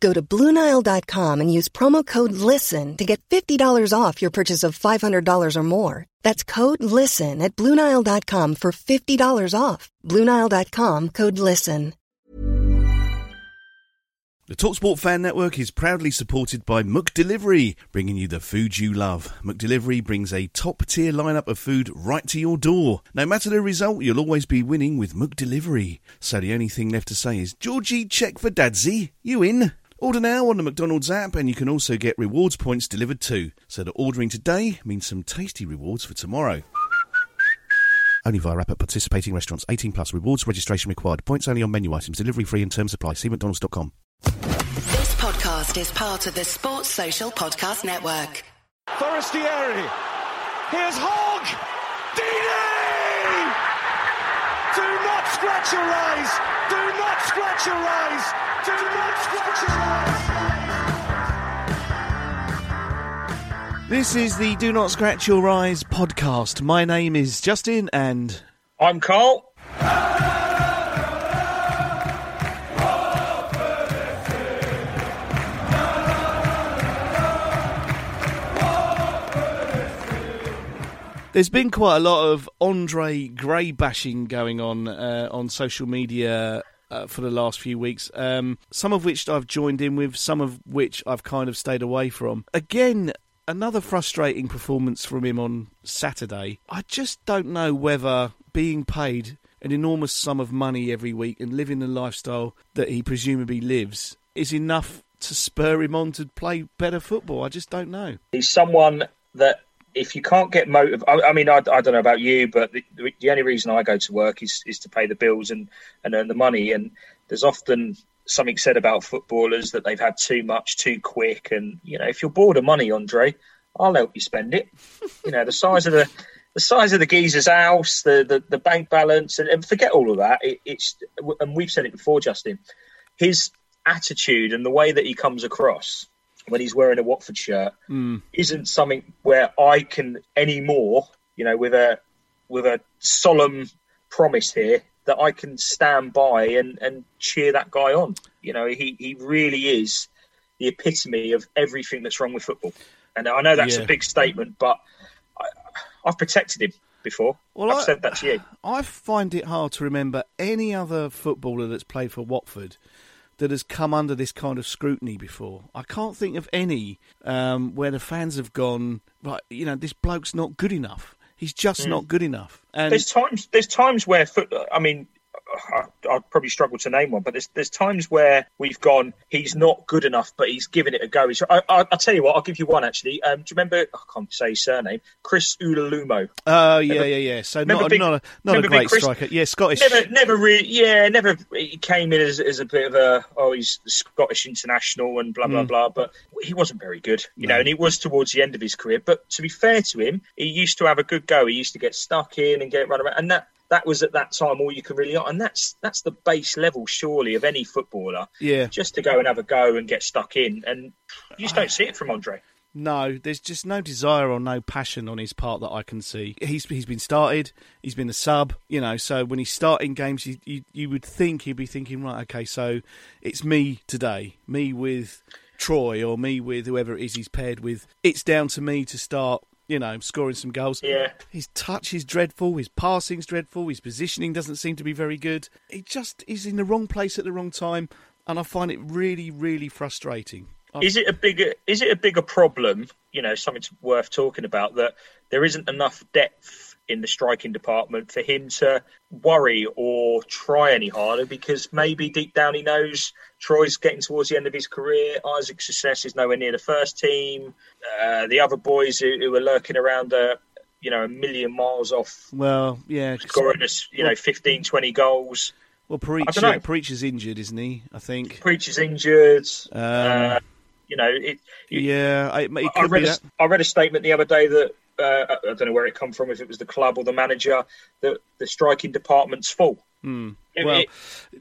Go to Bluenile.com and use promo code LISTEN to get $50 off your purchase of $500 or more. That's code LISTEN at Bluenile.com for $50 off. Bluenile.com code LISTEN. The Talksport Fan Network is proudly supported by McDelivery, bringing you the food you love. McDelivery brings a top tier lineup of food right to your door. No matter the result, you'll always be winning with McDelivery. So the only thing left to say is, Georgie, check for Dadsy. You in? Order now on the McDonald's app, and you can also get rewards points delivered too. So that ordering today means some tasty rewards for tomorrow. Only via app at participating restaurants. 18 plus. Rewards registration required. Points only on menu items. Delivery free and terms apply. See mcdonalds.com. This podcast is part of the Sports Social Podcast Network. Forestieri. Here's Hogg. Deeney! Do not scratch your eyes. Do not scratch your eyes. Do not scratch your eyes. This is the Do Not Scratch Your Eyes podcast. My name is Justin, and I'm Carl. There's been quite a lot of Andre Gray bashing going on uh, on social media uh, for the last few weeks. Um, some of which I've joined in with, some of which I've kind of stayed away from. Again, another frustrating performance from him on Saturday. I just don't know whether being paid an enormous sum of money every week and living the lifestyle that he presumably lives is enough to spur him on to play better football. I just don't know. He's someone that if you can't get motive, I, I mean, I, I, don't know about you, but the, the, only reason I go to work is, is to pay the bills and, and earn the money. And there's often something said about footballers that they've had too much too quick. And, you know, if you're bored of money, Andre, I'll help you spend it. you know, the size of the, the size of the geezer's house, the, the, the bank balance, and, and, forget all of that. It, it's, and we've said it before, Justin, his attitude and the way that he comes across when he's wearing a Watford shirt mm. isn't something where I can anymore, you know, with a with a solemn promise here that I can stand by and, and cheer that guy on. You know, he, he really is the epitome of everything that's wrong with football. And I know that's yeah. a big statement, but I, I've protected him before. Well, I've I, said that to you. I find it hard to remember any other footballer that's played for Watford that has come under this kind of scrutiny before. I can't think of any um, where the fans have gone, right, you know, this bloke's not good enough. He's just mm. not good enough. And there's times, there's times where, foot, I mean, I, I'd probably struggle to name one, but there's there's times where we've gone, he's not good enough, but he's given it a go. He's, I, I, will tell you what, I'll give you one actually. Um, do you remember? I can't say his surname. Chris Iwelumo. Oh yeah, yeah, yeah. So not, not a not a great Chris, striker. Yeah, Scottish. Never, never really. Yeah, never. He came in as, as a bit of a oh, he's Scottish international and blah blah mm. blah. But he wasn't very good, you no. know. And it was towards the end of his career. But to be fair to him, he used to have a good go. He used to get stuck in and get run around, and that that was at that time all you can really and that's that's the base level surely of any footballer. Yeah. Just to go and have a go and get stuck in. And you just don't uh, see it from andre. no, there's just no desire or no passion on his part that I can see. He's he's been started, he's been a sub, you know. So when he's starting games, you, you, you would think he'd be thinking, right, okay, so it's me today, me with Troy or me with whoever it is he's paired with. It's down to me to start you know, scoring some goals. Yeah. His touch is dreadful. His passing's dreadful. His positioning doesn't seem to be very good. He just is in the wrong place at the wrong time, and I find it really, really frustrating. Is it a bigger? Is it a bigger problem? You know, something worth talking about that there isn't enough depth in the striking department for him to worry or try any harder because maybe deep down he knows Troy's getting towards the end of his career. Isaac Success is nowhere near the first team. Uh, the other boys who, who are lurking around are, you know, a million miles off. Well, yeah. Scoring us, you know, 15, 20 goals. Well, Perica, uh, is injured, isn't he? I think. Is injured. Um, uh, You know, it. it Yeah, I, it I read be a, that. I read a statement the other day that uh, I don't know where it come from, if it was the club or the manager, that the striking department's full. It, Hmm. Well, it,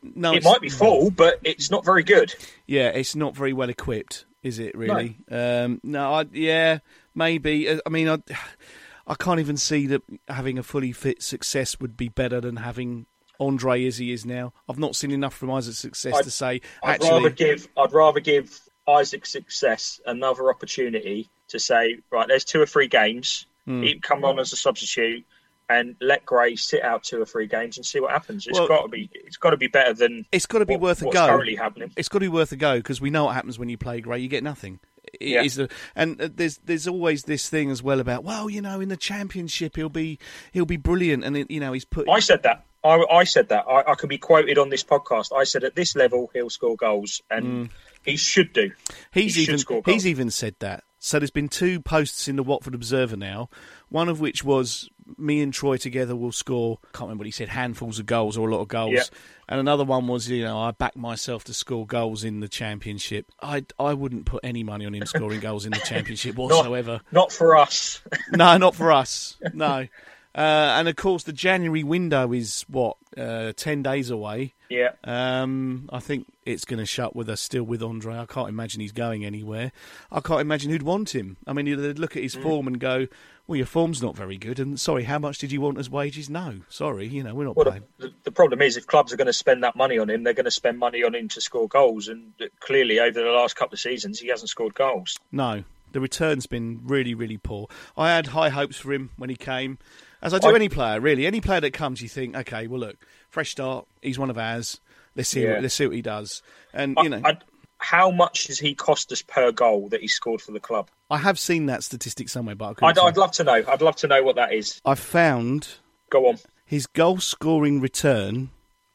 no, it might be full, but it's not very good. Yeah, it's not very well equipped, is it? Really? No, um, no I, yeah, maybe. Uh, I mean, I, I can't even see that having a fully fit Success would be better than having Andre as he is now. I've not seen enough from Isaac Success I'd- to say I'd actually. rather give I'd rather give Isaac Success another opportunity to say right. There's two or three games. Hmm. He can come on as a substitute and let Gray sit out two or three games and see what happens. It's Well- got to be it's got to be better than it's got to be what- worth a go. currently happening. It's got to be worth a go because we know what happens when you play Gray. You get nothing. Yeah. is the- and uh, there's there's always this thing as well about well, you know, in the championship he'll be he'll be brilliant, and it, you know he's put I said that. I, I said that. I, I can be quoted on this podcast. I said at this level he'll score goals, and he should do. He's He even score goals. he's even said that. So there's been two posts in the Watford Observer now. One of which was me and Troy together will score. Can't remember what he said. Handfuls of goals or a lot of goals. Yeah. And another one was you know I back myself to score goals in the championship. I I wouldn't put any money on him scoring goals in the championship whatsoever. Not for us. no, not for us. No. Uh, and of course, the January window is what uh, ten days away. yeah. Um, I think it's going to shut with us still with Andre. I can't imagine he's going anywhere. I can't imagine who'd want him. I mean, they'd look at Mm. his form and go, "Well, your form's not very good." And sorry, how much did you want as wages? No, sorry, you know we're not Well, paying. the, the problem is, if clubs are going to spend that money on him, they're going to spend money on him to score goals. And clearly, over the last couple of seasons, he hasn't scored goals. No, the return's been really, really poor. I had high hopes for him when he came, as I do I- any player. Really, any player that comes, you think, okay, well, look, fresh start. He's one of ours. Let's see. Yeah. What, let's see what he does. And I- you know, I'd- how much has he cost us per goal that he scored for the club? I have seen that statistic somewhere, but I I'd. I'd love to know. I'd love to know what that is. I've found Go on. his goal scoring return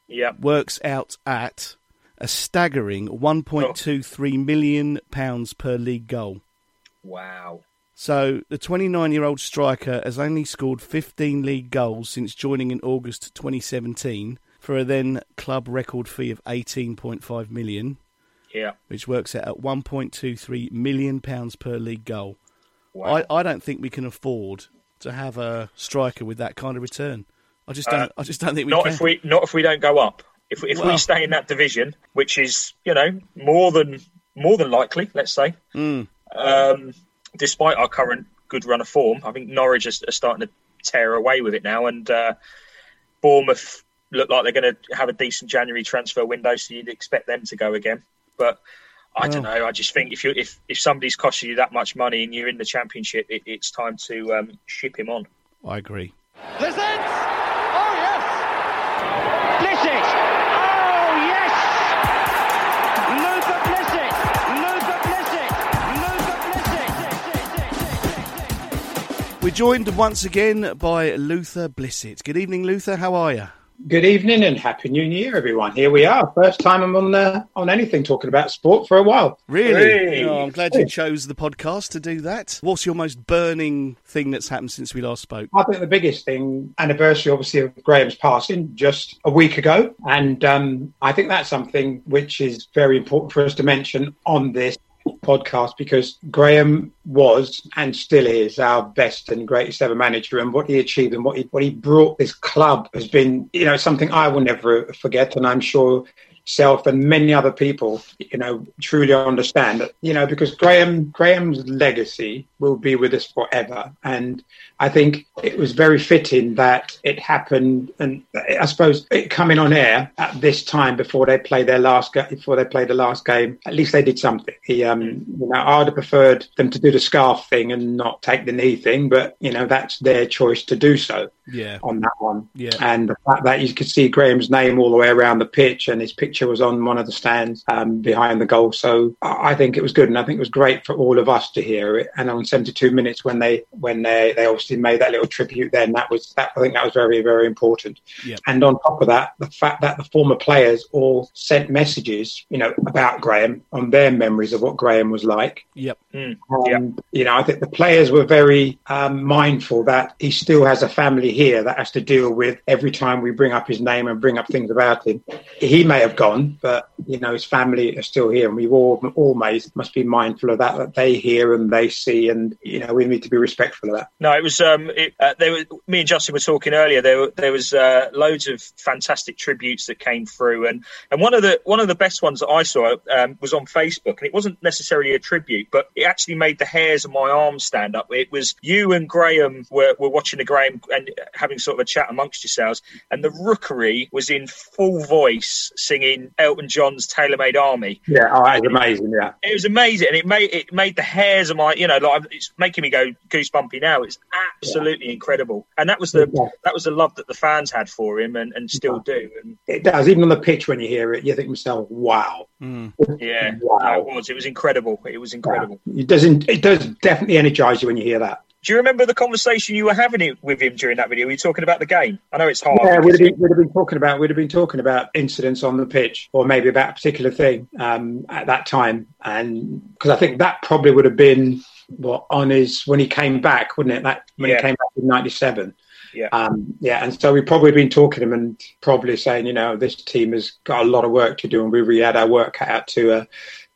Yeah. works out at a staggering 1.23 million pounds per league goal. Wow. So the 29-year-old striker has only scored 15 league goals since joining in August 2017 for a then club record fee of 18.5 million, Yeah. which works out at 1.23 million pounds per league goal. Wow. I, I don't think we can afford to have a striker with that kind of return. I just don't. I just don't think we Uh, not can. if we not if we don't go up. If if we stay in that division, which is you know more than more than likely, let's say. Hmm. Um, despite our current good run of form, I think Norwich are, are starting to tear away with it now, and uh, Bournemouth look like they're going to have a decent January transfer window, so you'd expect them to go again. But I don't know. I just think if you if if somebody's costing you that much money and you're in the Championship, it, it's time to um, ship him on. I agree. Blissett! We're joined once again by Luther Blissett. Good evening, Luther. How are you? Good evening and happy New Year, everyone. Here we are. First time I'm on uh, on anything talking about sport for a while. Really? Hey. Oh, I'm glad you chose the podcast to do that. What's your most burning thing that's happened since we last spoke? I think the biggest thing, anniversary obviously of Graham's passing just a week ago, and um, I think that's something which is very important for us to mention on this podcast because Graham was and still is our best and greatest ever manager and what he achieved and what he what he brought this club has been you know something I will never forget and I'm sure self and many other people you know truly understand that you know because Graham Graham's legacy will be with us forever and I think it was very fitting that it happened, and I suppose it coming on air at this time before they play their last ga- before they played the last game. At least they did something. He, um, you know, I'd have preferred them to do the scarf thing and not take the knee thing, but you know that's their choice to do so Yeah. on that one. Yeah. And the fact that you could see Graham's name all the way around the pitch and his picture was on one of the stands um, behind the goal. So I I think it was good, and I think it was great for all of us to hear it. And on 72 minutes, when they when they they obviously made that little tribute, then that was that. I think that was very very important. Yeah. And on top of that, the fact that the former players all sent messages, you know, about Graham on their memories of what Graham was like. Yep. Mm. And, you know, I think the players were very um, mindful that he still has a family here that has to deal with every time we bring up his name and bring up things about him. He may have gone, but you know his family are still here, and we all always must be mindful of that that they hear and they see, and you know we need to be respectful of that. No, it was um, it, uh, there were me and Justin were talking earlier. There were, there was uh, loads of fantastic tributes that came through, and and one of the one of the best ones that I saw um, was on Facebook, and it wasn't necessarily a tribute, but it actually made the hairs of my arms stand up. It was you and Graham were, were watching the Graham and having sort of a chat amongst yourselves, and the Rookery was in full voice singing Elton John's "Taylor Made Army." Yeah, oh, that was amazing. Yeah, it was amazing, and it made it made the hairs of my you know like it's making me go goosebumpy now. It's absolutely yeah. incredible, and that was the yeah. that was the love that the fans had for him, and, and still yeah. do. And it does, even on the pitch when you hear it, you think yourself, "Wow." Mm. Yeah, wow. No, it was. It was incredible. It was incredible. It doesn't. It does definitely energise you when you hear that. Do you remember the conversation you were having with him during that video? Were you talking about the game? I know it's hard. Yeah, we'd have, been, we'd have been talking about we'd have been talking about incidents on the pitch, or maybe about a particular thing um, at that time, and because I think that probably would have been what on his when he came back, wouldn't it? That when yeah. he came back in '97. Yeah. Um, yeah, and so we've probably been talking to him and probably saying, you know, this team has got a lot of work to do, and we really had our work cut out to uh,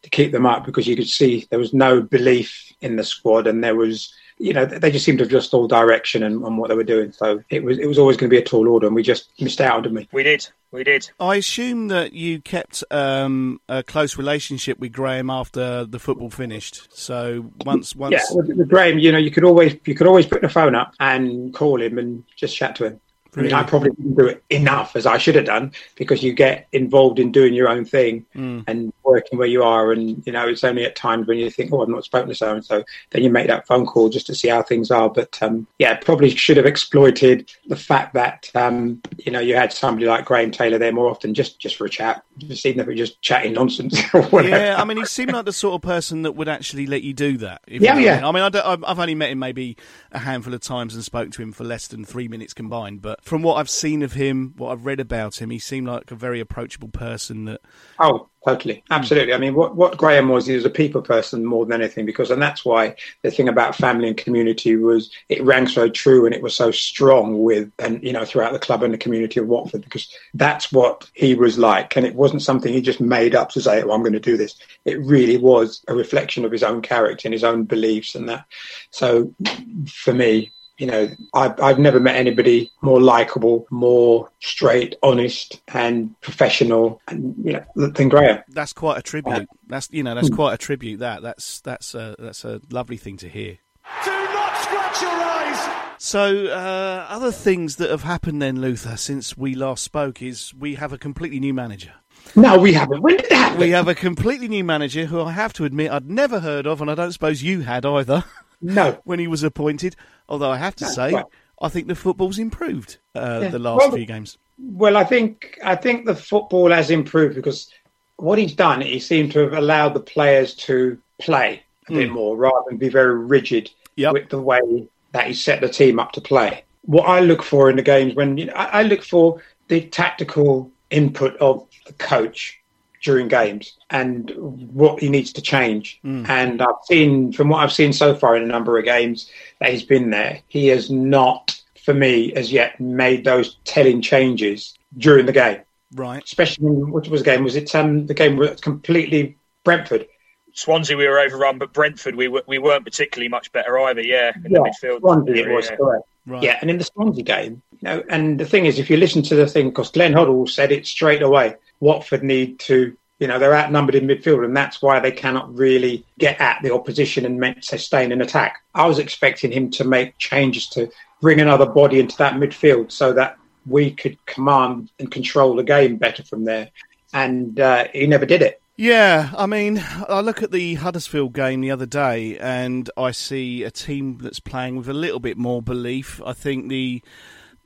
to keep them up because you could see there was no belief in the squad, and there was you know, they just seemed to have just all direction and, and, what they were doing. So it was it was always going to be a tall order, and we just missed out, didn't we? We did. We did. I assume that you kept um, a close relationship with Graham after the football finished. So once, once, yeah, with, with Graham, you know, you could always you could always put the phone up and call him and just chat to him. I mean, I probably didn't do it enough as I should have done because you get involved in doing your own thing mm. and working where you are. And, you know, it's only at times when you think, oh, I've not spoken to so and so, then you make that phone call just to see how things are. But, um, yeah, probably should have exploited the fact that, um, you know, you had somebody like Graham Taylor there more often just, just for a chat, just even if we're just chatting nonsense. yeah, I mean, he seemed like the sort of person that would actually let you do that. yeah, yeah. I mean, I have only met him maybe a handful of times and spoke to him for less than three minutes combined. But from what I've seen of him, what I've read about him, he seemed like a very approachable person. That oh, totally, hmm. absolutely. I mean, what what Graham was, he was a people person more than anything, because and that's why the thing about family and community was it rang so true and it was so strong with and you know throughout the club and the community of Watford, because that's what he was like, and it wasn't something he just made up to say, "Oh, I'm going to do this." It really was a reflection of his own character and his own beliefs and that. So, for me, you know, I've, I've never met anybody more likable, more straight, honest, and professional, and you know, than Graham. That's quite a tribute. That's you know, that's hmm. quite a tribute. That that's that's a that's a lovely thing to hear. Do not scratch your eyes. So, uh, other things that have happened then, Luther, since we last spoke, is we have a completely new manager. No, we haven't. When did that happen? We have a completely new manager who I have to admit I'd never heard of, and I don't suppose you had either. No. when he was appointed. Although I have to say, right. I think the football's improved uh, yeah. the last well, few games. Well, I think I think the football has improved because what he's done, he seemed to have allowed the players to play a mm. bit hmm. more rather than be very rigid yep. with the way that he set the team up to play. What I look for in the games when you know, I, I look for the tactical input of the coach during games and what he needs to change. Mm. And I've seen, from what I've seen so far in a number of games that he's been there, he has not, for me, as yet made those telling changes during the game. Right. Especially, what was the game? Was it um, the game was completely Brentford? Swansea, we were overrun, but Brentford, we, were, we weren't particularly much better either. Yeah, in yeah, the midfield. Swansea, it was yeah. correct. Right. Yeah, and in the Swansea game, you know, and the thing is, if you listen to the thing, because Glenn Hoddle said it straight away, Watford need to, you know, they're outnumbered in midfield, and that's why they cannot really get at the opposition and sustain an attack. I was expecting him to make changes to bring another body into that midfield so that we could command and control the game better from there, and uh, he never did it. Yeah, I mean, I look at the Huddersfield game the other day and I see a team that's playing with a little bit more belief. I think the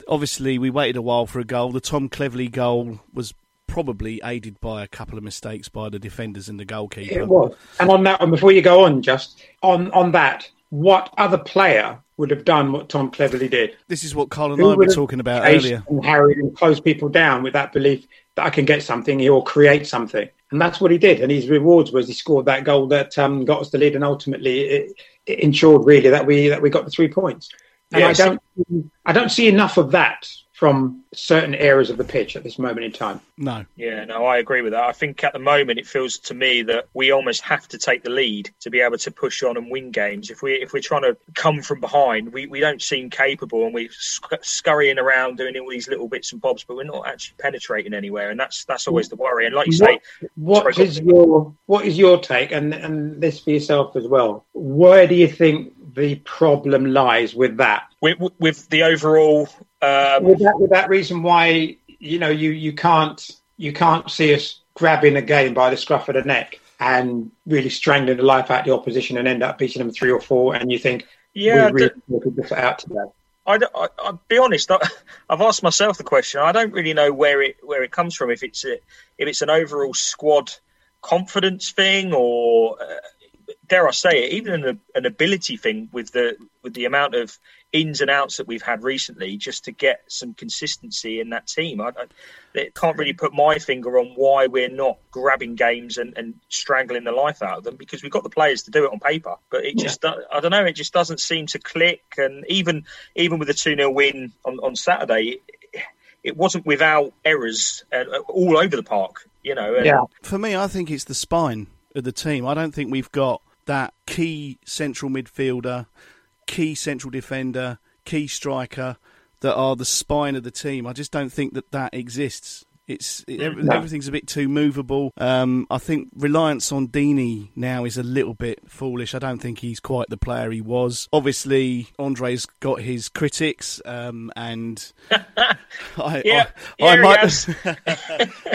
obviously we waited a while for a goal. The Tom Cleverley goal was probably aided by a couple of mistakes by the defenders and the goalkeeper. It was. And on that one, before you go on, just on on that, what other player would have done what Tom Cleverley did? This is what Carl and Who I were talking about earlier. And Harry and close people down with that belief that I can get something or create something. And that's what he did. And his rewards was he scored that goal that um, got us the lead, and ultimately it, it ensured really that we that we got the three points. And yes. I don't I don't see enough of that from certain areas of the pitch at this moment in time. No. Yeah, no, I agree with that. I think at the moment it feels to me that we almost have to take the lead to be able to push on and win games. If we if we're trying to come from behind, we, we don't seem capable, and we're sc- scurrying around doing all these little bits and bobs, but we're not actually penetrating anywhere, and that's that's always the worry. And like you say, what, what sorry, is your what is your take, and and this for yourself as well? Where do you think the problem lies with that? with, with the overall um, with that with that reason why you know you you can't you can't see us grabbing a game by the scruff of the neck and really strangling the life out of the opposition and end up beating them three or four, and you think yeah, we really this out to that. I, I, I'll be honest. I, have asked myself the question. I don't really know where it where it comes from. If it's a, if it's an overall squad confidence thing, or uh, dare I say it, even an, an ability thing with the with the amount of ins and outs that we've had recently just to get some consistency in that team. I, I can't really put my finger on why we're not grabbing games and, and, strangling the life out of them because we've got the players to do it on paper. But it just, yeah. I don't know, it just doesn't seem to click. And even even with a 2 0 win on, on Saturday, it, it wasn't without errors uh, all over the park, you know. And, yeah. For me, I think it's the spine of the team. I don't think we've got that key central midfielder key central defender, key striker that are the spine of the team. I just don't think that that exists. It's it, no. everything's a bit too movable. Um, I think reliance on Deeney now is a little bit foolish. I don't think he's quite the player he was. Obviously, Andre's got his critics, um, and I, yeah, I, I might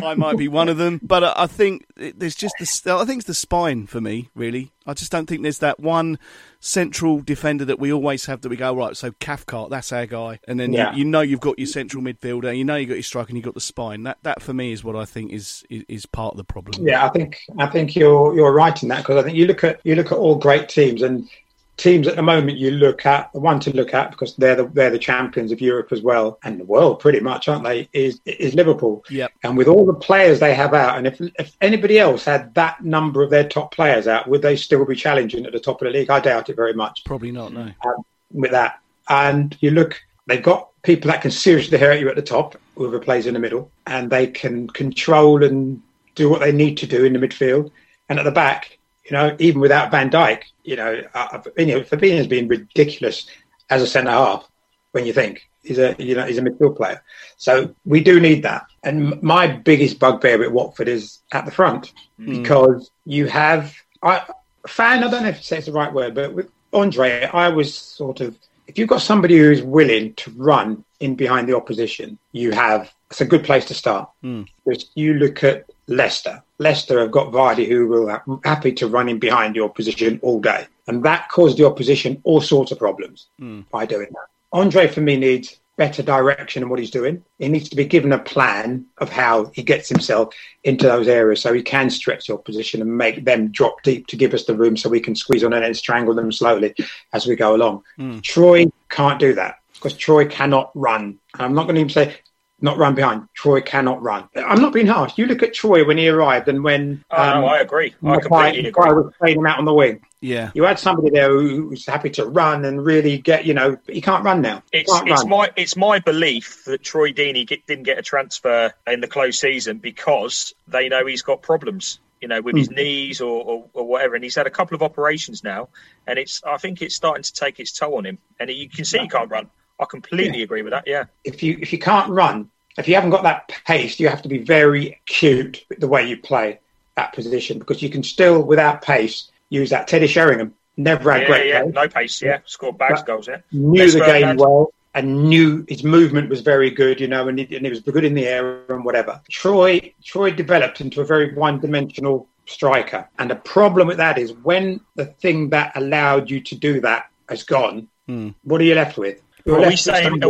I might be one of them. But I think there's just the I think it's the spine for me. Really, I just don't think there's that one central defender that we always have that we go right. So Cathcart, that's our guy, and then yeah. you, you, know you've got your central midfielder, you know you've got your striker, and you've got the spine. That that for me is what I think is is, is part of the problem. Yeah, I think I think you're you're right in that because I think you look at you look at all great teams and teams at the moment you look at the one to look at because they're the they're the champions of Europe as well and the world pretty much aren't they is is Liverpool. Yep. and with all the players they have out and if if anybody else had that number of their top players out would they still be challenging at the top of the league? I doubt it very much. Probably not no. Um, with that. And you look they've got people that can seriously hurt you at the top whoever plays in the middle and they can control and do what they need to do in the midfield. And at the back you know, even without Van Dijk, you know, uh, you know, Fabinho's been ridiculous as a centre half when you think he's a you know he's a midfield player. So we do need that. And my biggest bugbear with Watford is at the front mm. because you have I fan. I don't know if it's the right word, but with Andre, I was sort of if you've got somebody who's willing to run in behind the opposition, you have it's a good place to start. Mm. Because you look at Leicester. Leicester have got Vardy who will happy to run in behind your position all day. And that caused the opposition all sorts of problems mm. by doing that. Andre, for me, needs better direction in what he's doing. He needs to be given a plan of how he gets himself into those areas so he can stretch your position and make them drop deep to give us the room so we can squeeze on and then strangle them slowly as we go along. Mm. Troy can't do that because Troy cannot run. I'm not going to even say not run behind. Troy cannot run. I'm not being harsh. You look at Troy when he arrived and when. Oh, um, no, I agree. I completely agree. I was playing him out on the wing. Yeah. You had somebody there who was happy to run and really get, you know, he can't run now. It's, it's run. my it's my belief that Troy Deeney get, didn't get a transfer in the close season because they know he's got problems, you know, with his hmm. knees or, or, or, whatever. And he's had a couple of operations now, and it's I think it's starting to take its toll on him. And you can see he can't run. I completely yeah. agree with that. Yeah. If you if you can't run, if you haven't got that pace, you have to be very acute with the way you play that position because you can still, without pace, use that. Teddy Sheringham never had yeah, great yeah, pace. no pace, yeah, scored bags but goals, yeah. Knew the game well and knew his movement was very good, you know, and he, and he was good in the air and whatever. Troy Troy developed into a very one-dimensional striker, and the problem with that is when the thing that allowed you to do that has gone, mm. what are you left with? You're are left we saying?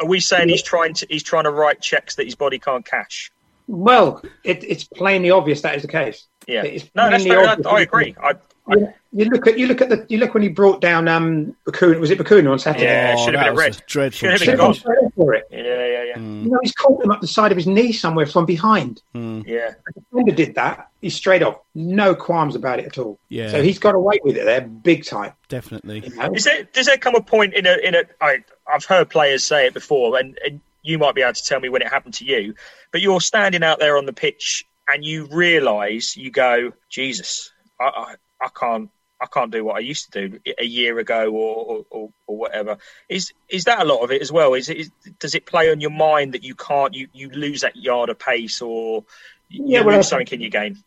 Are we saying he's trying to he's trying to write checks that his body can't cash? Well, it, it's plainly obvious that is the case. Yeah, no, that's fair. I agree. I, I, you, look at you look at the you look when he brought down um Bacuna, was it Bacuna on Saturday? Yeah, oh, should have been a red. Dreadful. Should have been for it. Yeah, yeah, yeah. Mm. You know, he's caught him up the side of his knee somewhere from behind. Mm. Yeah, the defender did that. He's straight off, no qualms about it at all. Yeah. So he's got away with it there, big time. Definitely. You know? Is there does there come a point in a in a I I've heard players say it before, and, and you might be able to tell me when it happened to you, but you're standing out there on the pitch and you realise you go, Jesus, I, I, I can't I can't do what I used to do a year ago or, or, or whatever. Is is that a lot of it as well? Is it is, does it play on your mind that you can't you, you lose that yard of pace or you Yeah, lose well, something in your game?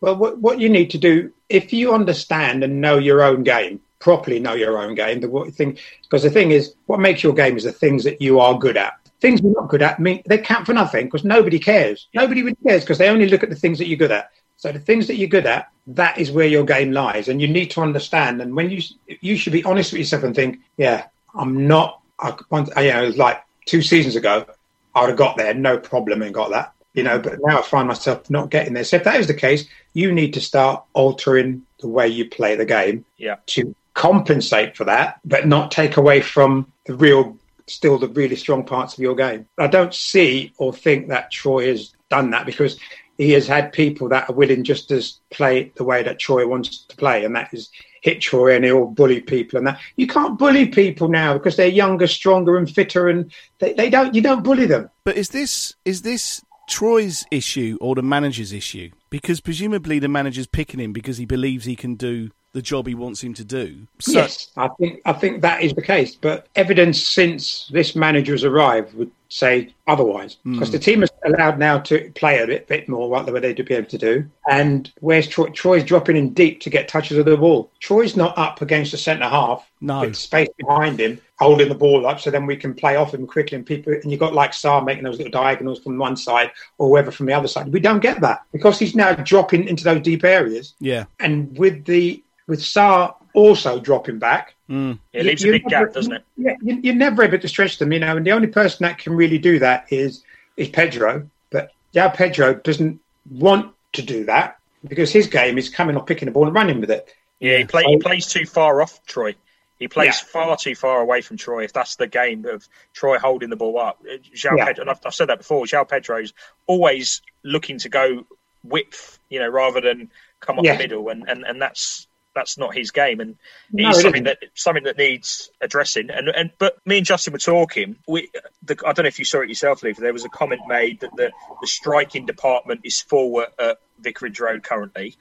Well, what, what you need to do, if you understand and know your own game, properly know your own game, the what thing, because the thing is, what makes your game is the things that you are good at. Things you're not good at mean they count for nothing because nobody cares. Nobody really cares because they only look at the things that you're good at. So the things that you're good at, that is where your game lies, and you need to understand. And when you you should be honest with yourself and think, yeah, I'm not. I, once- you know, like two seasons ago, I would have got there, no problem, and got that. You know, but now I find myself not getting there. So if that is the case, you need to start altering the way you play the game Yeah. to compensate for that, but not take away from the real, still the really strong parts of your game. I don't see or think that Troy has done that because he has had people that are willing just to play the way that Troy wants to play, and that is hit Troy and he'll bully people and that. You can't bully people now because they're younger, stronger, and fitter, and they, they don't. You don't bully them. But is this is this Troy's issue or the manager's issue? Because presumably the manager's picking him because he believes he can do the job he wants him to do. So, yes, I think I think that is the case. But evidence since this manager has arrived would say otherwise, because the hmm. team is allowed now to play a bit, bit more what they would be able to do. And where's Troy? Troy's dropping in deep to get touches of the ball. Troy's not up against the centre half No. with space behind him, holding the ball up, so then we can play off him quickly. And people, and you've got like Sarr making those little diagonals from one side or whoever from the other side. We don't get that because he's now dropping into those deep areas yeah, and with the with Sarr also dropping back, It leaves a you're big never- gap, doesn't it? Yeah, you, you're never able to stretch them, you know. And the only person that can really do that is is Pedro. But João Pedro doesn't want to do that because his game is coming off, picking the ball and running with it. Yeah, he, play, he plays too far off Troy. He plays Yeah. far too far away from Troy. If that's the game of Troy holding the ball up, Uh, João Yeah. Pedro, and I've, I've said that before. João Pedro's always looking to go width, you know, rather than come up Yeah. the middle, and, and, and that's that's not his game, and No, it's something isn't. that something that needs addressing. And and but me and Justin were talking. We, the, I don't know if you saw it yourself, Lee. There was a comment made that the the striking department is full at, at Vicarage Road currently.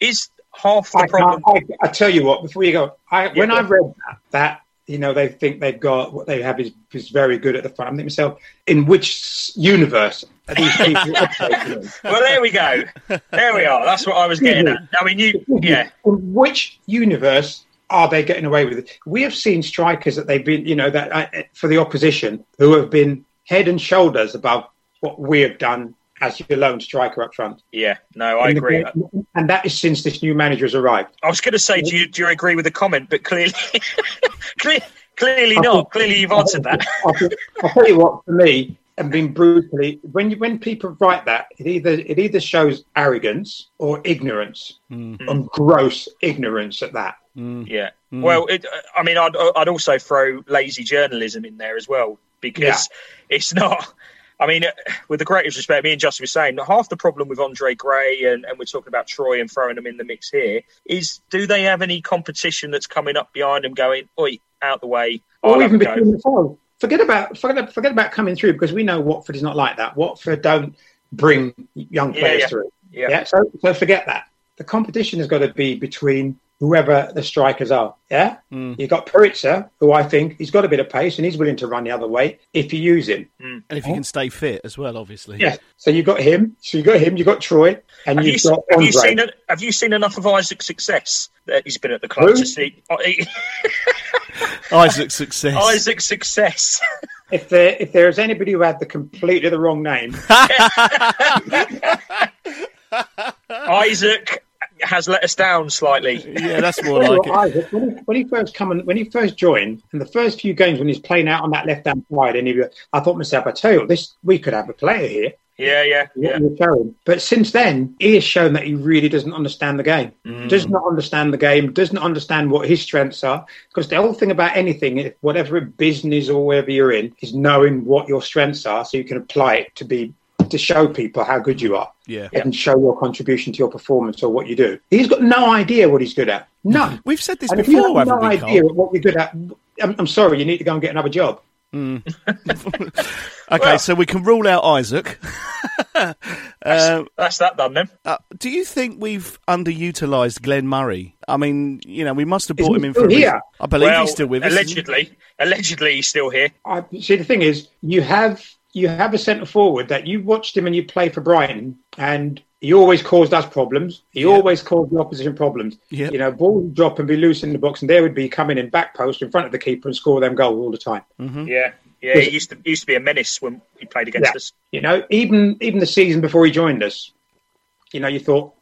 Is half the I, problem? I, I tell you what, before you go, I, when go I read that, that you know they think they've got what they have is, is very good at the front. I'm thinking myself, in which universe are these people? Well, there we go. There we are. That's what I was getting at. I mean, you, yeah, In which universe are they getting away with it? We have seen strikers that they've been, you know, that uh, for the opposition who have been head and shoulders above what we have done as your lone striker up front. yeah. No, I And the- agree. And that is since this new manager has arrived. I was going to say, do you do you agree with the comment? But clearly, clear, clearly not. Clearly, you've answered that. I think- I'll tell you what, for me, and being brutally, when you, when people write that, it either it either shows arrogance or ignorance, mm. and gross ignorance at that. Mm. Yeah. Mm. Well, it, I mean, I'd I'd also throw lazy journalism in there as well because it's not. I mean, with the greatest respect, me and Justin were saying half the problem with Andre Gray and, and we're talking about Troy and throwing them in the mix here is do they have any competition that's coming up behind them going, oi, out the way, I'll or even between themselves. Forget about forget, forget about coming through because we know Watford is not like that. Watford don't bring young players yeah. through. Yeah. So so forget that. The competition has got to be between whoever the strikers are. Yeah. Mm. You've got Perica, who I think he's got a bit of pace and he's willing to run the other way if you use him. Mm. and if you can stay fit as well, obviously. Yeah. So you've got him. So you've got him. You've got Troy, and Have you've you, got have Andre. you seen it? Have you seen enough of Isaac Success that he's been at the club Who? to see oh, he- Isaac Success. Isaac Success? if there if there is anybody who had the completely the wrong name, Isaac has let us down slightly. Yeah, that's more like what, it. Isaac, when, he, when he first come and when he first joined, in the first few games when he's playing out on that left hand side, and he, I thought to myself, I tell you, this we could have a player here. Yeah, yeah, yeah. But since then, he has shown that he really doesn't understand the game. Mm. Does not understand the game. Doesn't understand what his strengths are. Because the whole thing about anything, if- whatever business or wherever you're in, is knowing what your strengths are, so you can apply it to be to show people how good you are Yeah. and show your contribution to your performance or what you do. He's got no idea what he's good at. None. We've said this And if you before, have no we, idea Carl? what you're good at, I'm, I'm sorry, you need to go and get another job. Okay, Well- so we can rule out Isaac. uh, That's that done then. uh, do you think we've underutilised Glenn Murray? I mean, you know, we must have brought him in for still a reason. I believe well, he's still with us. allegedly, allegedly he's still here. I see. The thing is, you have you have a centre forward that you watched him and you play for Brighton, and he always caused us problems. He always caused the opposition problems. Yep. You know, ball would drop and be loose in the box, and they would be coming in back post in front of the keeper and score them goals all the time. Mm-hmm. Yeah, yeah. He used to he used to be a menace when he played against Yeah. us. You know, even even the season before he joined us, you know, you thought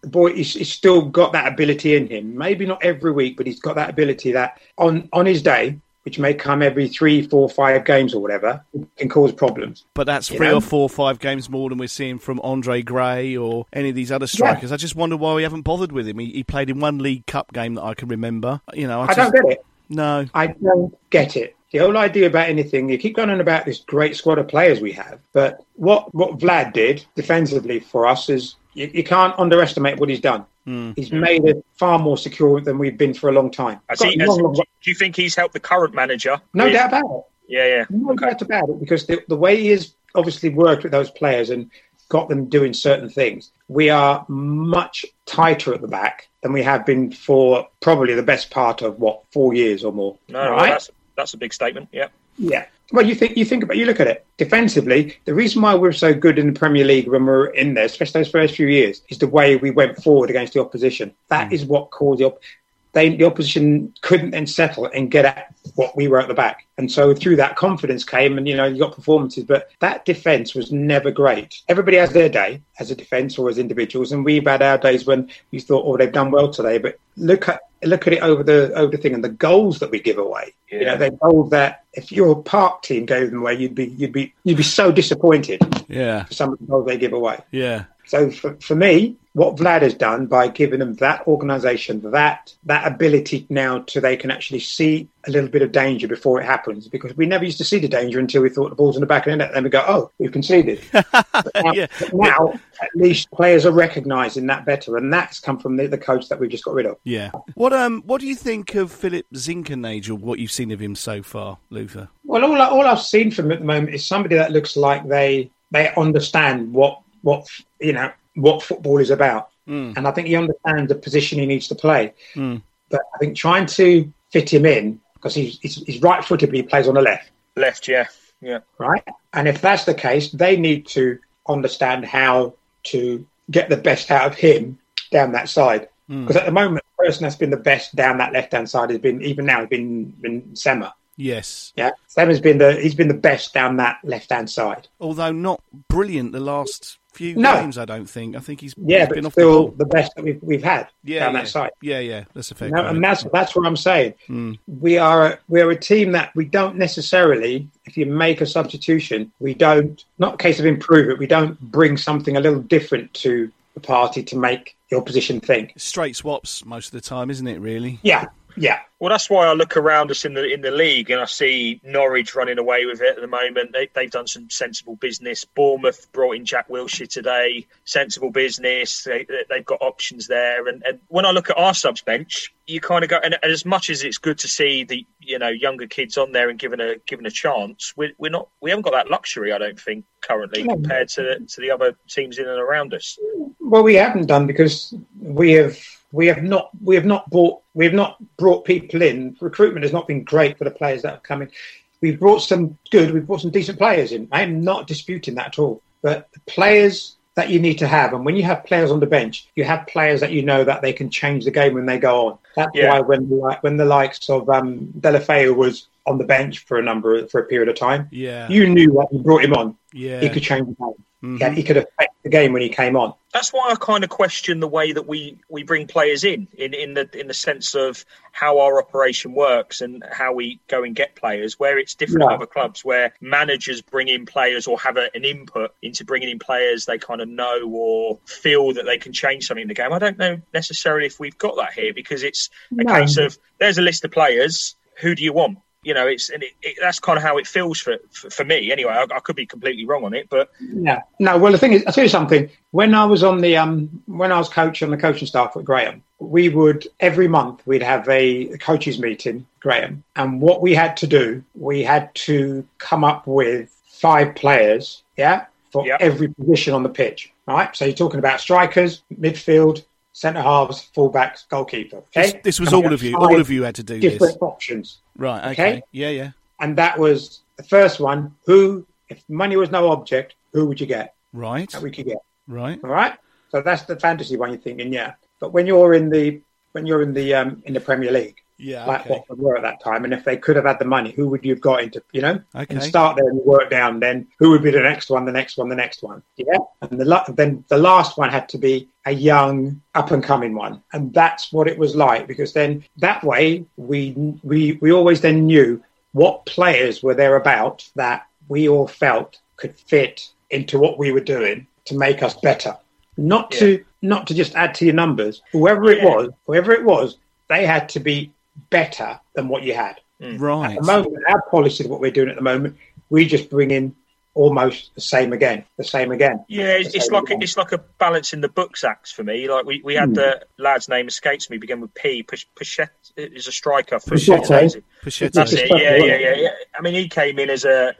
the boy he's, he's still got that ability in him. Maybe not every week, but he's got that ability that on on his day, which may come every three, four, five games or whatever, can cause problems. But that's three know? or four, five games more than we're seeing from Andre Gray or any of these other strikers. I just wonder why we haven't bothered with him. He, he played in one League Cup game that I can remember. You know, I, I just, don't get it. No, I don't get it. The whole idea about anything, you keep going on about this great squad of players we have, but what what Vlad did defensively for us is you, you can't underestimate what he's done. Hmm. He's made it far more secure than we've been for a long time. Has Got he, has, long, long- do you think he's helped the current manager? no with- doubt about it. Yeah, yeah. No doubt about it, because the, the way he has obviously worked with those players and got them doing certain things, we are much tighter at the back than we have been for probably the best part of what four years or more. No, All well, that's that's a big statement. Yeah. Yeah. Well, you think you think about you look at it defensively. The reason why we're so good in the Premier League when we're in there, especially those first few years, is the way we went forward against the opposition. That hmm. is what caused the op- they the opposition couldn't then settle and get at what we were at the back, and so through that confidence came, and you know you got performances. But that defence was never great. Everybody has their day as a defence or as individuals, and we've had our days when you thought, oh, they've done well today. But look at look at it over the over the thing and the goals that we give away. You know, Yeah. they goals that if your park team gave them away, you'd be you'd be you'd be so disappointed yeah, for some of the goals they give away. yeah, So for, for me, what Vlad has done by giving them that organisation, that that ability now to they can actually see a little bit of danger before it happens, because we never used to see the danger until we thought the ball's in the back of the net. Then we go, oh, we've conceded. But now, Yeah. but now at least players are recognising that better, and that's come from the, the coach that we've just got rid of. yeah. What um, what do you think of Philip Zinker, What you've seen of him so far, Luther? Well, all, I- all I've seen from him at the moment is somebody that looks like they they understand what what you know what football is about, mm. and I think he understands the position he needs to play. Mm. But I think trying to fit him in because he's, he's he's right-footed, but he plays on the left, Left. Yeah. Yeah. right? And if that's the case, they need to understand how to get the best out of him down that side. Mm. Because at the moment, the person that's been the best down that left-hand side has been even now has been been Sema. Yes, Yeah, Sema's been the he's been the best down that left-hand side. although not brilliant the last few No. games. I don't think. I think he's Yeah, he's but been off the still ball. the, best that we've, we've had Yeah, down yeah. that side. Yeah, yeah, that's a fair. No, comment. and that's that's what I'm saying. Hmm. We are we're a team that we don't necessarily, if you make a substitution, we don't not a case of improve it. We don't bring something a little different to the party to make the opposition think. straight swaps most of the time, isn't it? Really? Yeah, yeah, Well, that's why I look around us in the in the league and I see Norwich running away with it at the moment. They, they've done some sensible business. Bournemouth brought in Jack Wilshere today. Sensible business. They, they've got options there. And, and when I look at our subs bench, you kind of go. And, and as much as it's good to see the you know younger kids on there and given a given a chance, we're, we're not. We haven't got that luxury. I don't think currently compared to to the other teams in and around us. Well, we haven't done because we have we have not we have not brought we have not brought people in. Recruitment has not been great for the players that have come in. We've brought some good, we've brought some decent players in. I am not disputing that at all. But the players that you need to have, and when you have players on the bench, you have players that you know that they can change the game when they go on. That's Yeah. why when the, like when the likes of um, Deulofeu was on the bench for a number for a period of time, Yeah, you knew that you brought him on. yeah. He could change the game. Mhm. Yeah, he could affect the game when he came on. that's why I kind of question the way that we, we bring players in, in in the in the sense of how our operation works and how we go and get players. Where it's different at Yeah. other clubs, where managers bring in players or have a, an input into bringing in players they kind of know or feel that they can change something in the game. I don't know necessarily if we've got that here because it's a No. case of there's a list of players. Who do you want? You know, it's and it, it, that's kind of how it feels for for, for me anyway. I, I, could be completely wrong on it, but yeah, no. Well, the thing is, I'll tell you something. When I was on the um, when I was coach on the coaching staff at Graham, we would every month we'd have a coaches meeting, Graham, and what we had to do, we had to come up with five players, yeah, for Yep. every position on the pitch, right? So you're talking about strikers, midfield, centre halves, fullbacks, goalkeeper. Okay, This, this was all of you. All of you had to do this. different options. Right. Okay. Okay. Yeah. Yeah. and that was the first one. Who, if money was no object, who would you get? Right. That we could get. Right. All right. So that's the fantasy one. You're thinking, yeah. But when you're in the when you're in the um, in the Premier League, Yeah. like Okay. Watford were at that time, and if they could have had the money, who would you have got into? You know, Okay. and start there and work down. Then who would be the next one? The next one? The next one? Yeah. And the then the last one had to be a young up and coming one, and that's what it was like because then that way we we we always then knew what players were there about that we all felt could fit into what we were doing to make us better. Not to not to just add to your numbers. Whoever it Yeah. was, whoever it was, they had to be better than what you had. Right. At the moment, our policy, what we're doing at the moment, we just bring in almost the same again, the same again. Yeah, it's, it's same like a, again. it's like a balance in the books act for me. Like we, we had Hmm. the lad's name escapes me, began with P. Push- is a striker for Pussetto. Udinese. Pachetto. That's it. Yeah, yeah. yeah, yeah, yeah. I mean, he came in as a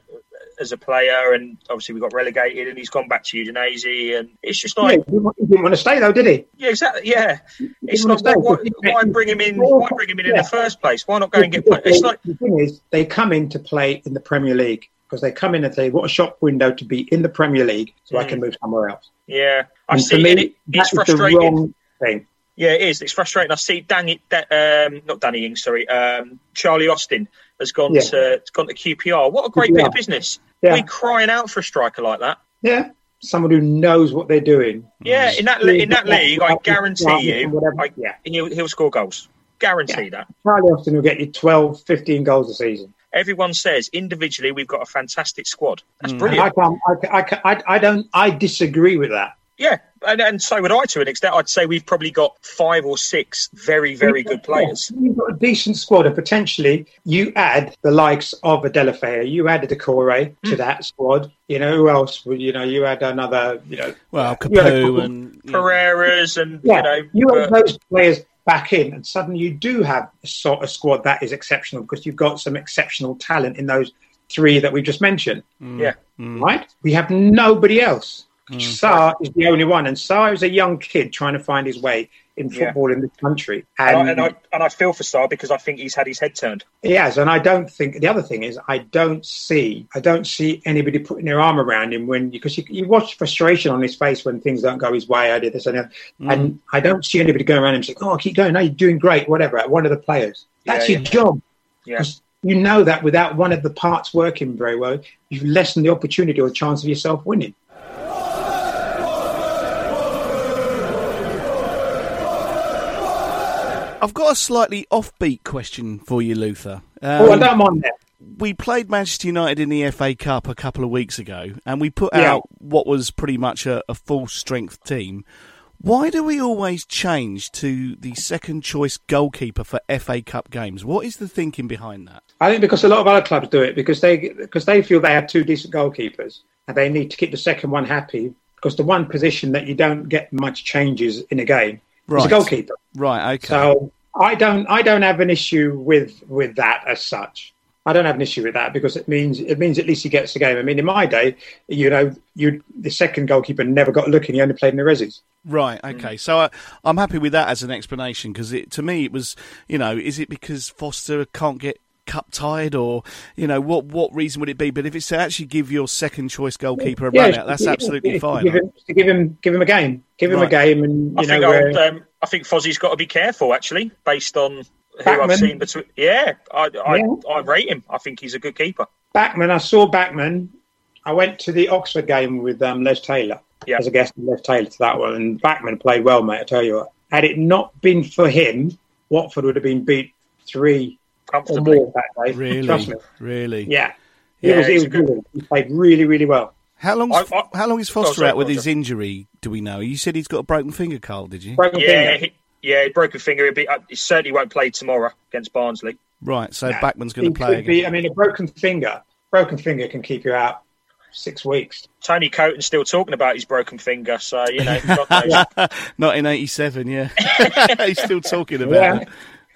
as a player, and obviously we got relegated, and he's gone back to Udinese, and it's just like, he didn't want- he didn't want to stay though, did he? yeah, exactly, yeah. It's like, why, why, why bring him in? Why bring him in in the first place? Why not go and get? Play? It's like, the thing is, they come in to play in the Premier League because they come in and say, "What a shop window to be in the Premier League, so I can mm. move somewhere else." yeah, I And see. for me, it, it's frustrating. wrong thing. Yeah, it is. It's frustrating. I see Danny, Da- um, not Danny Ings, sorry, um, Charlie Austin has gone Yeah. to gone to QPR. What a great bit of business. Yeah. We're crying out for a striker like that. Yeah, someone who knows what they're doing. Yeah, in that li- in that league, I guarantee you, I, yeah, he'll, he'll score goals. Guarantee Yeah. that. Charlie Austin will get you 12, 15 goals a season. Everyone says individually we've got a fantastic squad. That's And I brilliant. can't, I, I, I, I don't, I disagree with that. Yeah, and, and so would I to an extent. I'd say we've probably got five or six very, very good players. You've got a decent squad, and potentially you add the likes of a Deulofeu, you added a Doucouré Hmm. to that squad. You know who else? would- You know, you add another. You know, Well, you had a Capoue couple- and Pereyra's and yeah, you know, you add but- those players back in, and suddenly you do have a sort of squad that is exceptional because you've got some exceptional talent in those three that we just mentioned. yeah. Right? We have nobody else. Mm. Sarr is the only one, and Sarr is a young kid trying to find his way in Yeah. football in this country. And, And, I, and I and I feel for Sarr because I think he's had his head turned. He has, and I don't think the other thing is I don't see I don't see anybody putting their arm around him when because you, you watch frustration on his face when things don't go his way. I did this and that, mm. and I don't see anybody going around him saying, "Oh, keep going, no, you're doing great, whatever." One of the players, that's Yeah, your job. Yeah. 'Cause You know that without one of the parts working very well, you've lessened the opportunity or chance of yourself winning. I've got a slightly offbeat question for you, Luther. oh, I Um, don't mind that. we played Manchester United in the FA Cup a couple of weeks ago, and we put Yeah. out what was pretty much a, a full strength team. Why do we always change to the second choice goalkeeper for FA Cup games? What is the thinking behind that? I think because a lot of other clubs do it because they because they feel they have two decent goalkeepers and they need to keep the second one happy because the one position that you don't get much changes in a game is Right. a goalkeeper. Right, okay. So I don't I don't have an issue with with that as such. I don't have an issue with that because it means it means at least he gets the game. I mean, in my day, you know, you the second goalkeeper never got a look and he only played in the resis. Right. Mm. Okay. So I, I'm happy with that as an explanation because it, to me it was, you know, is it because Foster can't get cup tied or, you know, what what reason would it be? But if it's to actually give your second choice goalkeeper a run out, that's yeah, absolutely yeah, fine. To give, him, to give him give him a game, give him Right. a game, and I you think know where, old, um, I think Fozzie's got to be careful actually, based on who I've seen between. Yeah, I I, Yeah. I rate him. I think he's a good keeper. Bachmann, I saw Bachmann. I went to the Oxford game with um, Les Taylor Yeah. as a guest Les Taylor to that one, and Bachmann played well, mate. I tell you what. Had it not been for him, Watford would have been beat three or Comfortably. more that day. Really, Trust me. really. Yeah. He Yeah, was, he was a good- He played really, really well. How long? I- I- how long is Foster Oh, sorry, out with Roger. his injury? Do we know? You said he's got a broken finger, Carl. Did you? Broken Yeah, finger. he, yeah, he broke a finger. He'll be, uh, he certainly won't play tomorrow against Barnsley. Right, so Nah, Bachmann's going to play could be- I mean, a broken finger, broken finger can keep you out six weeks. Tony Coton's still talking about his broken finger, so you know, God knows. Not in '87, yeah. He's still talking about it.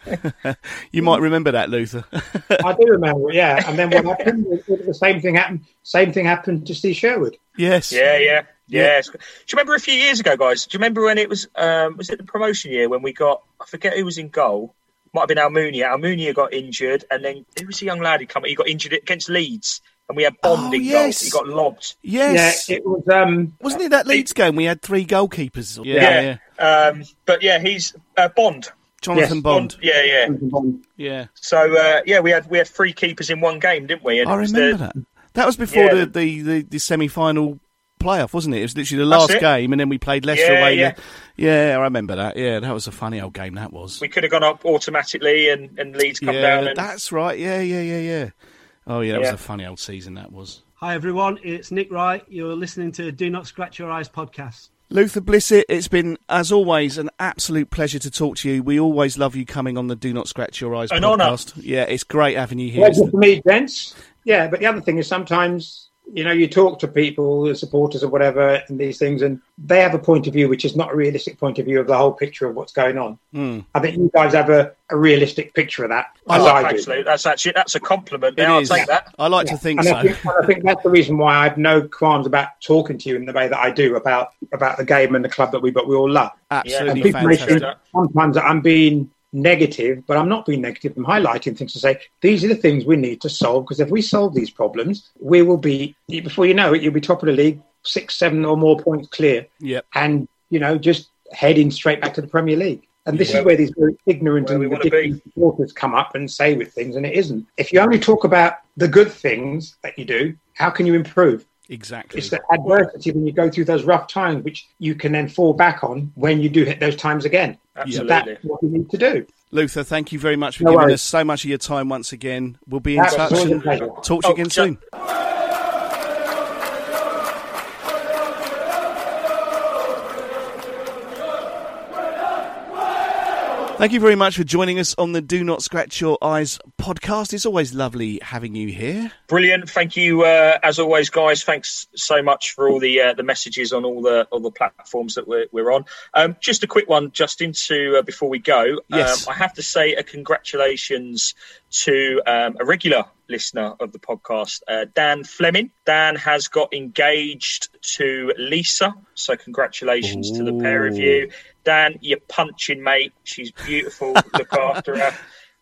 you might remember that, Luther. I do remember, yeah. And then what happened? The same thing happened. Same thing happened to Steve Sherwood. yes. Yeah, yeah, Yeah. yeah. Do you remember a few years ago, guys? Do you remember when it was? Um, was it the promotion year when we got? I forget who was in goal. Might have been Almunia. Almunia got injured, and then who was the young lad who come? He got injured against Leeds, and we had Bond Oh, in yes. goal. He got lobbed. Yes. Yeah, it was. Um, Wasn't it that Leeds game? We had three goalkeepers. Yeah, yeah. Um, but yeah, he's uh, Bond. Jonathan Yes. Bond. Yeah, yeah. Bond. Yeah, So uh, yeah, we had we had three keepers in one game, didn't we? And I remember the- that. That was before Yeah. the, the, the, the semi-final playoff, wasn't it? It was literally the last game, and then we played Leicester Yeah, away. yeah. yeah, I remember that. Yeah, that was a funny old game. That was. We could have gone up automatically, and, and Leeds come yeah, down. And, that's right. Yeah, yeah, yeah, yeah. Oh yeah, that Yeah. was a funny old season. That was. Hi everyone, it's Nick Wright. You're listening to Do Not Scratch Your Eyes podcast. Luther Blissett, it's been, as always, an absolute pleasure to talk to you. We always love you coming on the Do Not Scratch Your Eyes An honour. podcast. Yeah, it's great having you here. pleasure for me, gents. Yeah, but the other thing is sometimes you know you talk to people, the supporters or whatever, and these things, and they have a point of view which is not a realistic point of view of the whole picture of what's going on. Hmm. I think you guys have a, a realistic picture of that, I like I actually. That's actually that's a compliment. It Now I'll is. take that. I like to think and so. I think, and I think that's the reason why I have no qualms about talking to you in the way that I do about about the game and the club that we but we all love. And Absolutely people may fantastic. think sometimes that I'm being negative, but I'm not being negative. I'm highlighting things to say these are the things we need to solve because if we solve these problems, we will be before you know it, you'll be top of the league, six, seven or more points clear, Yep. and you know just heading straight back to the Premier League. And this Yeah. is where these very ignorant Where and ridiculous supporters come up and say with things, and it isn't. If you only talk about the good things that you do, how can you improve? Exactly. It's the adversity when you go through those rough times, which you can then fall back on when you do hit those times again. Absolutely. That's what you need to do. Luther, thank you very much for No giving worries. us so much of your time once again. We'll be in That's touch and talk to you Oh, again ju- soon. Thank you very much for joining us on the Do Not Scratch Your Eyes podcast. It's always lovely having you here. Brilliant. Thank you, uh, as always, guys. Thanks so much for all the uh, the messages on all the all the platforms that we're, we're on. Um, just a quick one, Justin, to uh, before we go. Yes. Um, I have to say a congratulations to um, a regular listener of the podcast, uh, Dan Fleming. Dan has got engaged to Lisa, so congratulations to the pair of you. Dan, you're punching, mate. She's beautiful. Look after her.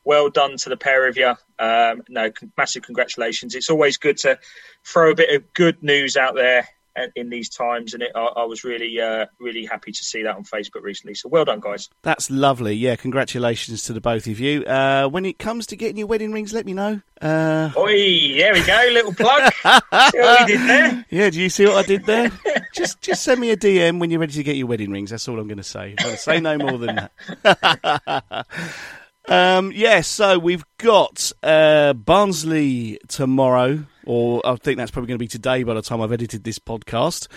Well done to the pair of you. Um, no, massive congratulations. It's always good to throw a bit of good news out there in these times, and it, I, I was really, uh, really happy to see that on Facebook recently. So well done, guys. That's lovely. Yeah, congratulations to the both of you. Uh, when it comes to getting your wedding rings, let me know. Uh, Oi, there we go, little plug. see what we did there? yeah, do you see what I did there? just just send me a DM when you're ready to get your wedding rings. That's all I'm going to say. I'm going to say no more than that. um, yes, so we've got uh, Barnsley tomorrow, or I think that's probably going to be today by the time I've edited this podcast.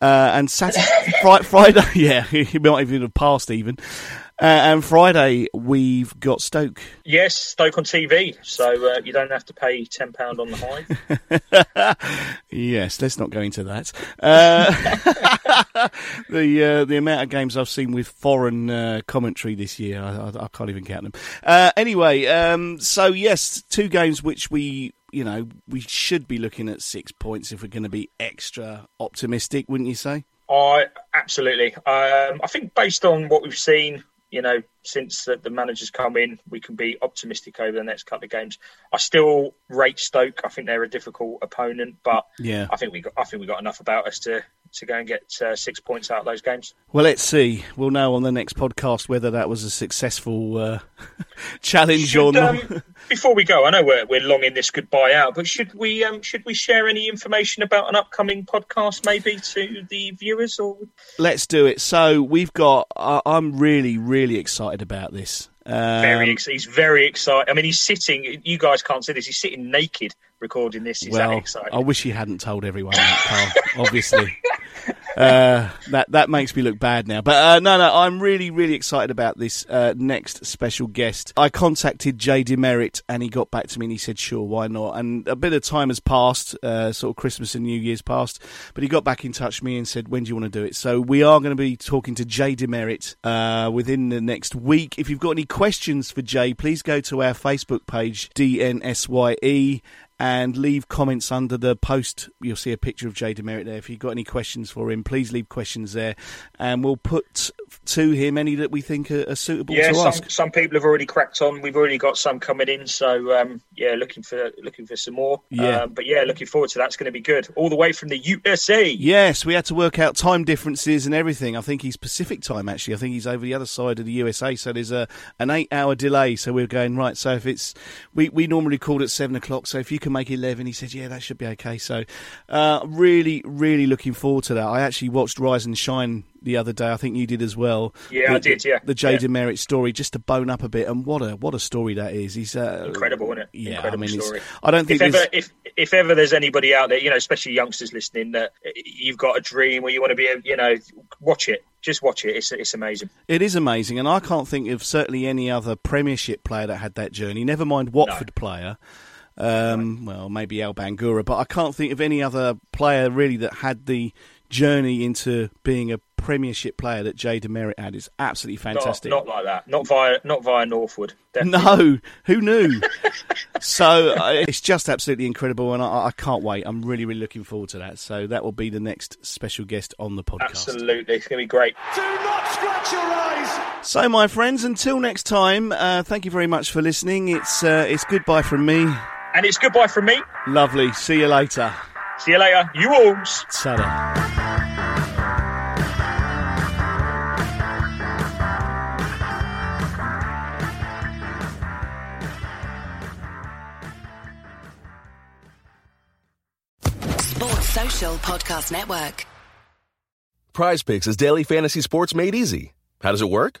Uh, and Saturday, Fri- Friday, yeah, it might even have passed even. Uh, and Friday we've got Stoke. Yes, Stoke on TV, so uh, you don't have to pay ten pound on the high. Yes, let's not go into that. Uh, the uh, the amount of games I've seen with foreign uh, commentary this year, I, I, I can't even count them. Uh, anyway, um, so yes, two games which we, you know, we should be looking at six points if we're going to be extra optimistic, wouldn't you say? I absolutely. Um, I think based on what we've seen, you know, since the, the managers come in, we can be optimistic over the next couple of games. I still rate Stoke. I think they're a difficult opponent, but Yeah. I think we got. I think we got enough about us to to go and get uh, six points out of those games. Well, let's see. We'll know on the next podcast whether that was a successful uh, challenge or not. um, before we go, I know we're we're long in this goodbye out, but should we um, should we share any information about an upcoming podcast, maybe to the viewers? Or Let's do it. So we've got. I I'm really, really excited about this. Um, very, ex- he's very excited. I mean, he's sitting. You guys can't see this. He's sitting naked recording this. He's that well, excited. I wish he hadn't told everyone that, Carl. Obviously, uh, that that makes me look bad now. But uh, no, no, I'm really, really excited about this uh, next special guest. I contacted Jay DeMerit, and he got back to me, and he said, "Sure, why not?" And a bit of time has passed, uh, sort of Christmas and New Year's passed, but he got back in touch with me and said, "When do you want to do it?" So we are going to be talking to Jay DeMerit uh, within the next week. If you've got any questions for Jay, please go to our Facebook page, DNSYE and leave comments under the post. You'll see a picture of Jay DeMerit there. If you've got any questions for him, please leave questions there, and we'll put to him any that we think are, are suitable yeah, to some, ask. some people have already cracked on. We've already got some coming in, so um, yeah, looking for looking for some more. Yeah. Um, but yeah, looking forward to that. It's going to be good. All the way from the USA. Yes, we had to work out time differences and everything. I think he's Pacific time actually. I think he's over the other side of the USA, so there's a an eight hour delay. So we're going right. So if it's we we normally called at seven o'clock. So if you can make eleven, he said, yeah, that should be okay. So uh, really, really looking forward to that. I actually watched Rise and Shine the other day. I think you did as well. Yeah, the, I did, yeah. the Jay Yeah. Demerit story, just to bone up a bit. And what a what a story that is. He's uh, Incredible, isn't it? Yeah, Incredible I mean, story. I don't think if there's- ever if if ever there's anybody out there, you know, especially youngsters listening, that you've got a dream or you want to be, a, you know, watch it. Just watch it. It's it's amazing. It is amazing, and I can't think of certainly any other Premiership player that had that journey. Never mind Watford player. Um, Well, maybe Al Bangura, but I can't think of any other player really that had the journey into being a Premiership player that Jay DeMerit had. It's absolutely fantastic. Not, not like that. Not via not via Northwood. Definitely. No, who knew? so uh, it's just absolutely incredible, and I, I can't wait. I'm really, really looking forward to that. So that will be the next special guest on the podcast. Absolutely, it's going to be great. Do not scratch your eyes. So, my friends, until next time, uh, thank you very much for listening. It's uh, it's goodbye from me. And it's goodbye from me. Lovely. See you later. See you later. You alls. Ta-da. Sports Social Podcast Network. PrizePicks is daily fantasy sports made easy. How does it work?